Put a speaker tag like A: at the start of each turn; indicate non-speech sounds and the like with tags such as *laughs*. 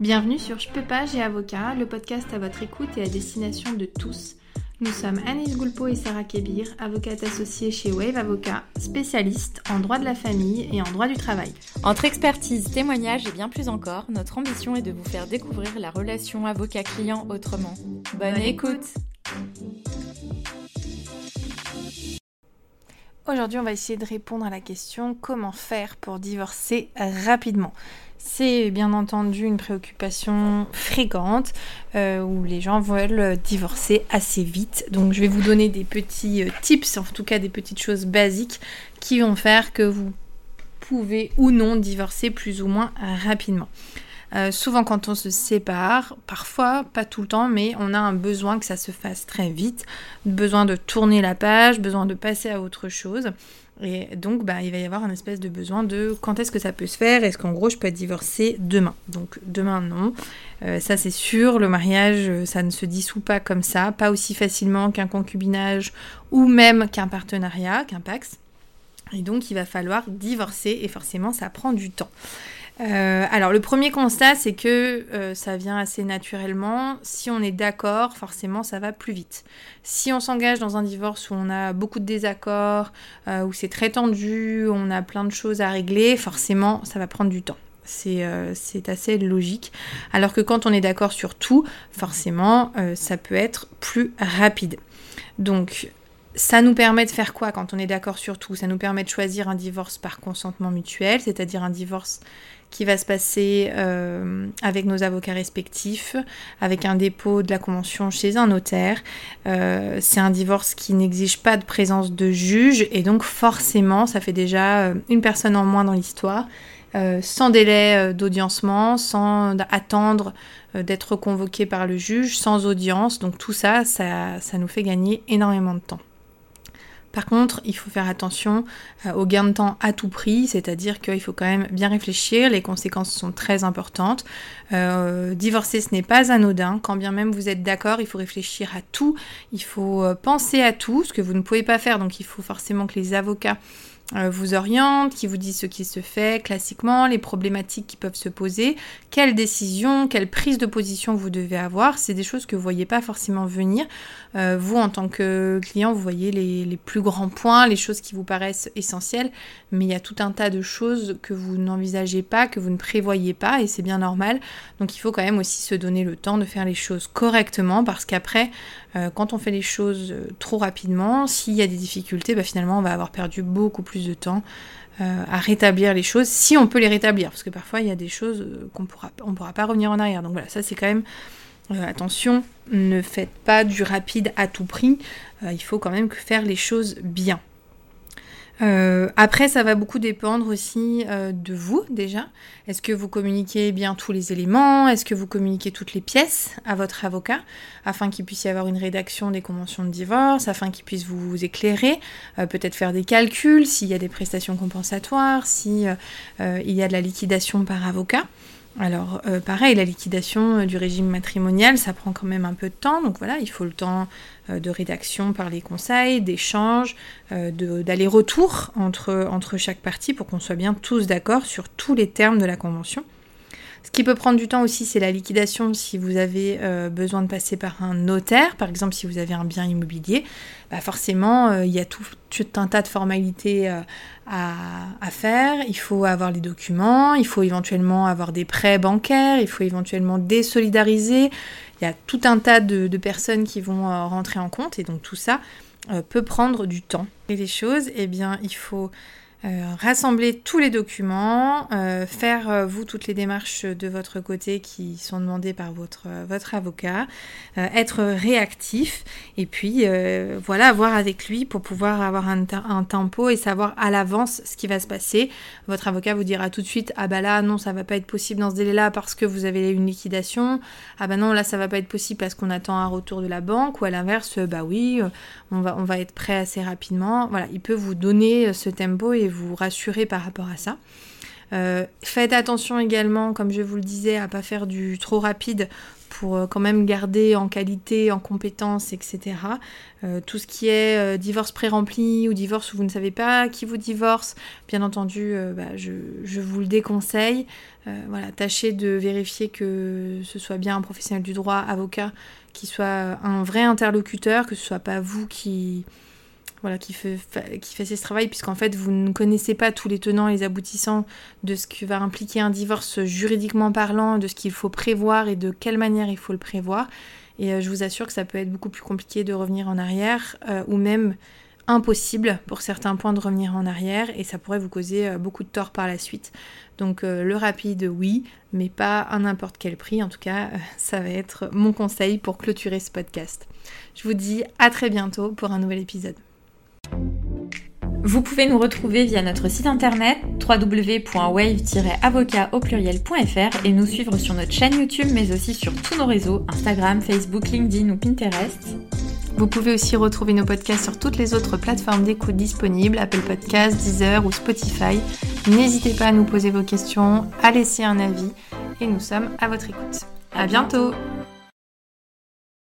A: Bienvenue sur Je peux pas, j'ai avocat, le podcast à votre écoute et à destination de tous. Nous sommes Anis Goulpo et Sarah Kebir, avocates associées chez Wave Avocat, spécialistes en droit de la famille et en droit du travail.
B: Entre expertise, témoignages et bien plus encore, notre ambition est de vous faire découvrir la relation avocat-client autrement. Bonne, écoute
A: Aujourd'hui, on va essayer de répondre à la question comment faire pour divorcer rapidement? C'est bien entendu une préoccupation fréquente euh, où les gens veulent divorcer assez vite. Donc je vais vous donner des petits euh, tips, en tout cas des petites choses basiques qui vont faire que vous pouvez ou non divorcer plus ou moins rapidement. Euh, souvent quand on se sépare, parfois, pas tout le temps, mais on a un besoin que ça se fasse très vite, besoin de tourner la page, besoin de passer à autre chose. Et donc, bah, il va y avoir un espèce de besoin de quand est-ce que ça peut se faire? Est-ce qu'en gros, je peux être divorcée demain? Donc, demain, non. Euh, ça, c'est sûr. Le mariage, euh, ça ne se dissout pas comme ça, pas aussi facilement qu'un concubinage ou même qu'un partenariat, qu'un pax. Et donc, il va falloir divorcer et forcément, ça prend du temps. Euh, alors le premier constat, c'est que euh, ça vient assez naturellement. Si on est d'accord, forcément, ça va plus vite. Si on s'engage dans un divorce où on a beaucoup de désaccords, euh, où c'est très tendu, où on a plein de choses à régler, forcément, ça va prendre du temps. C'est assez logique. Alors que quand on est d'accord sur tout, forcément, ça peut être plus rapide. Donc, ça nous permet de faire quoi quand on est d'accord sur tout? Ça nous permet de choisir un divorce par consentement mutuel, c'est-à-dire un divorce qui va se passer euh, avec nos avocats respectifs, avec un dépôt de la convention chez un notaire. Euh, c'est un divorce qui n'exige pas de présence de juge et donc forcément ça fait déjà euh, une personne en moins dans l'histoire. sans délai d'audiencement, sans attendre d'être convoqué par le juge, sans audience. Donc tout ça, ça nous fait gagner énormément de temps. Par contre, il faut faire attention euh, au gain de temps à tout prix, c'est-à-dire qu'il faut quand même bien réfléchir, les conséquences sont très importantes. Euh, divorcer, ce n'est pas anodin, quand bien même vous êtes d'accord, il faut réfléchir à tout, il faut euh, penser à tout, ce que vous ne pouvez pas faire, donc il faut forcément que les avocats vous oriente, qui vous dit ce qui se fait classiquement, les problématiques qui peuvent se poser, quelle décision, quelle prise de position vous devez avoir. C'est des choses que vous ne voyez pas forcément venir. Euh, vous, en tant que client, vous voyez les, les, plus grands points, les choses qui vous paraissent essentielles, mais il y a tout un tas de choses que vous n'envisagez pas, que vous ne prévoyez pas, et c'est bien normal. Donc il faut quand même aussi se donner le temps de faire les choses correctement, parce qu'après, euh, quand on fait les choses trop rapidement, s'il y a des difficultés, bah, finalement, on va avoir perdu beaucoup plus de temps euh, à rétablir les choses, si on peut les rétablir, parce que parfois il y a des choses euh, qu'on pourra, on pourra pas revenir en arrière. Donc voilà, ça c'est quand même euh, attention, ne faites pas du rapide à tout prix. il faut quand même faire les choses bien. Euh, après, ça va beaucoup dépendre aussi euh, de vous déjà. Est-ce que vous communiquez bien tous les éléments? Est-ce que vous communiquez toutes les pièces à votre avocat afin qu'il puisse y avoir une rédaction des conventions de divorce, afin qu'il puisse vous éclairer, euh, peut-être faire des calculs s'il y a des prestations compensatoires, si il y a de la liquidation par avocat? Alors, euh, pareil, la liquidation euh, du régime matrimonial, ça prend quand même un peu de temps. Donc voilà, il faut le temps euh, de rédaction par les conseils, d'échange, d'aller-retour entre, entre chaque partie pour qu'on soit bien tous d'accord sur tous les termes de la convention. Ce qui peut prendre du temps aussi, c'est la liquidation si vous avez euh, besoin de passer par un notaire. Par exemple, si vous avez un bien immobilier, bah forcément, euh, il y a tout, un tas de formalités euh, à, faire. Il faut avoir les documents, il faut éventuellement avoir des prêts bancaires, il faut éventuellement désolidariser. Il y a tout un tas de, de personnes qui vont rentrer en compte et donc tout ça peut prendre du temps. Et les choses, eh bien, il faut euh, rassembler tous les documents, euh, faire euh, vous toutes les démarches de votre côté qui sont demandées par votre, votre avocat, être réactif et puis voilà, voir avec lui pour pouvoir avoir un, tempo et savoir à l'avance ce qui va se passer. Votre avocat vous dira tout de suite ah bah là non ça va pas être possible dans ce délai-là parce que vous avez une liquidation, ah bah non là ça va pas être possible parce qu'on attend un retour de la banque ou à l'inverse bah oui on va, on va être prêt assez rapidement. Voilà, il peut vous donner ce tempo et vous rassurer par rapport à ça. faites attention également, comme je vous le disais, à pas faire du trop rapide pour euh, quand même garder en qualité, en compétence, etc. Euh, tout ce qui est euh, divorce pré-rempli ou divorce où vous ne savez pas qui vous divorce, bien entendu, bah, je, je, vous le déconseille. voilà, tâchez de vérifier que ce soit bien un professionnel du droit, avocat, qui soit un vrai interlocuteur, que ce soit pas vous qui voilà, qui, fait, ce travail, puisqu'en fait, vous ne connaissez pas tous les tenants et les aboutissants de ce que va impliquer un divorce juridiquement parlant, de ce qu'il faut prévoir et de quelle manière il faut le prévoir. Et euh, je vous assure que ça peut être beaucoup plus compliqué de revenir en arrière, euh, ou même impossible pour certains points de revenir en arrière, et ça pourrait vous causer euh, beaucoup de tort par la suite. Donc le rapide, oui, mais pas à n'importe quel prix. En tout cas, *laughs* ça va être mon conseil pour clôturer ce podcast. Je vous dis à très bientôt pour un nouvel épisode.
B: Vous pouvez nous retrouver via notre site internet www.wave-avocat au pluriel.fr et nous suivre sur notre chaîne YouTube mais aussi sur tous nos réseaux Instagram, Facebook, LinkedIn ou Pinterest.
A: Vous pouvez aussi retrouver nos podcasts sur toutes les autres plateformes d'écoute disponibles, Apple Podcasts, Deezer ou Spotify. N'hésitez pas à nous poser vos questions, à laisser un avis et nous sommes à votre écoute. À bientôt